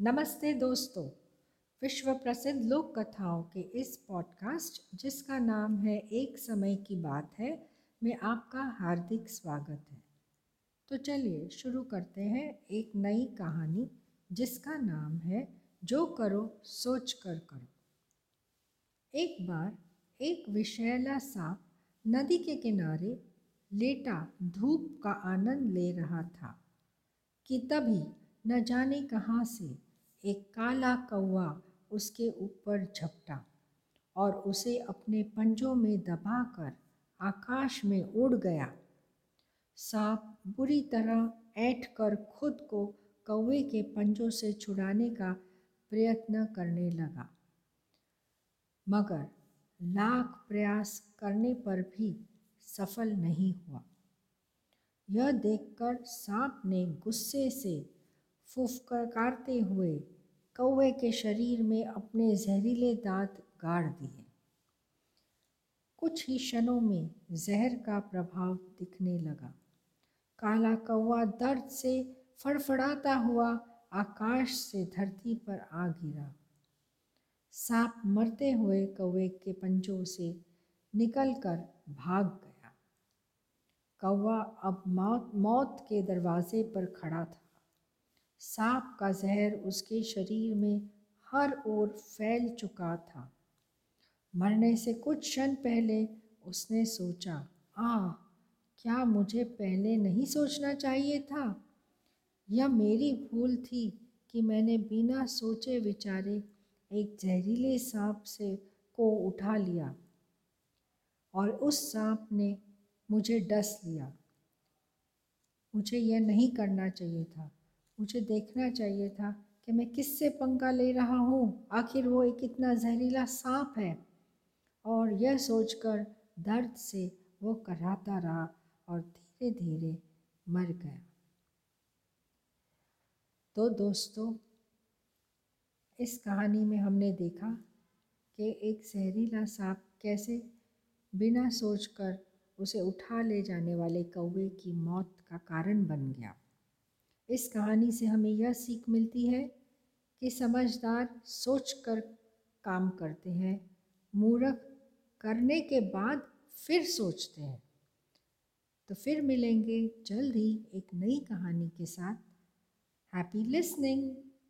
नमस्ते दोस्तों विश्व प्रसिद्ध लोक कथाओं के इस पॉडकास्ट, जिसका नाम है एक समय की बात है, में आपका हार्दिक स्वागत है। तो चलिए शुरू करते हैं एक नई कहानी, जिसका नाम है जो करो, सोच कर करो। एक बार एक विषैला सांप नदी के किनारे लेटा धूप का आनंद ले रहा था, कि तभी न जाने कहाँ से एक काला कौवा उसके ऊपर झपटा और उसे अपने पंजों में दबाकर आकाश में उड़ गया। सांप बुरी तरह ऐठ कर खुद को कौवे के पंजों से छुड़ाने का प्रयत्न करने लगा। मगर लाख प्रयास करने पर भी सफल नहीं हुआ। यह देखकर सांप ने गुस्से से फुफकारते हुए कौवे के शरीर में अपने जहरीले दांत गाड़ दिए। कुछ ही क्षणों में जहर का प्रभाव दिखने लगा। काला कौवा दर्द से फड़फड़ाता हुआ आकाश से धरती पर आ गिरा। सांप मरते हुए कौवे के पंजों से निकलकर भाग गया। कौवा अब मौत मौत के दरवाजे पर खड़ा था। सांप का जहर उसके शरीर में हर ओर फैल चुका था। मरने से कुछ क्षण पहले उसने सोचा आ क्या मुझे पहले नहीं सोचना चाहिए था? यह मेरी भूल थी कि मैंने बिना सोचे विचारे एक जहरीले सांप से को उठा लिया और उस सांप ने मुझे डस लिया। मुझे यह नहीं करना चाहिए था। मुझे देखना चाहिए था कि मैं किससे पंगा ले रहा हूँ। आखिर वो एक इतना जहरीला सांप है। और यह सोचकर दर्द से वो कराता रहा और धीरे धीरे मर गया। तो दोस्तों, इस कहानी में हमने देखा कि एक जहरीला सांप कैसे बिना सोचकर उसे उठा ले जाने वाले कौवे की मौत का कारण बन गया। इस कहानी से हमें यह सीख मिलती है कि समझदार सोच कर काम करते हैं, मूर्ख करने के बाद फिर सोचते हैं। तो फिर मिलेंगे जल्द ही एक नई कहानी के साथ। Happy listening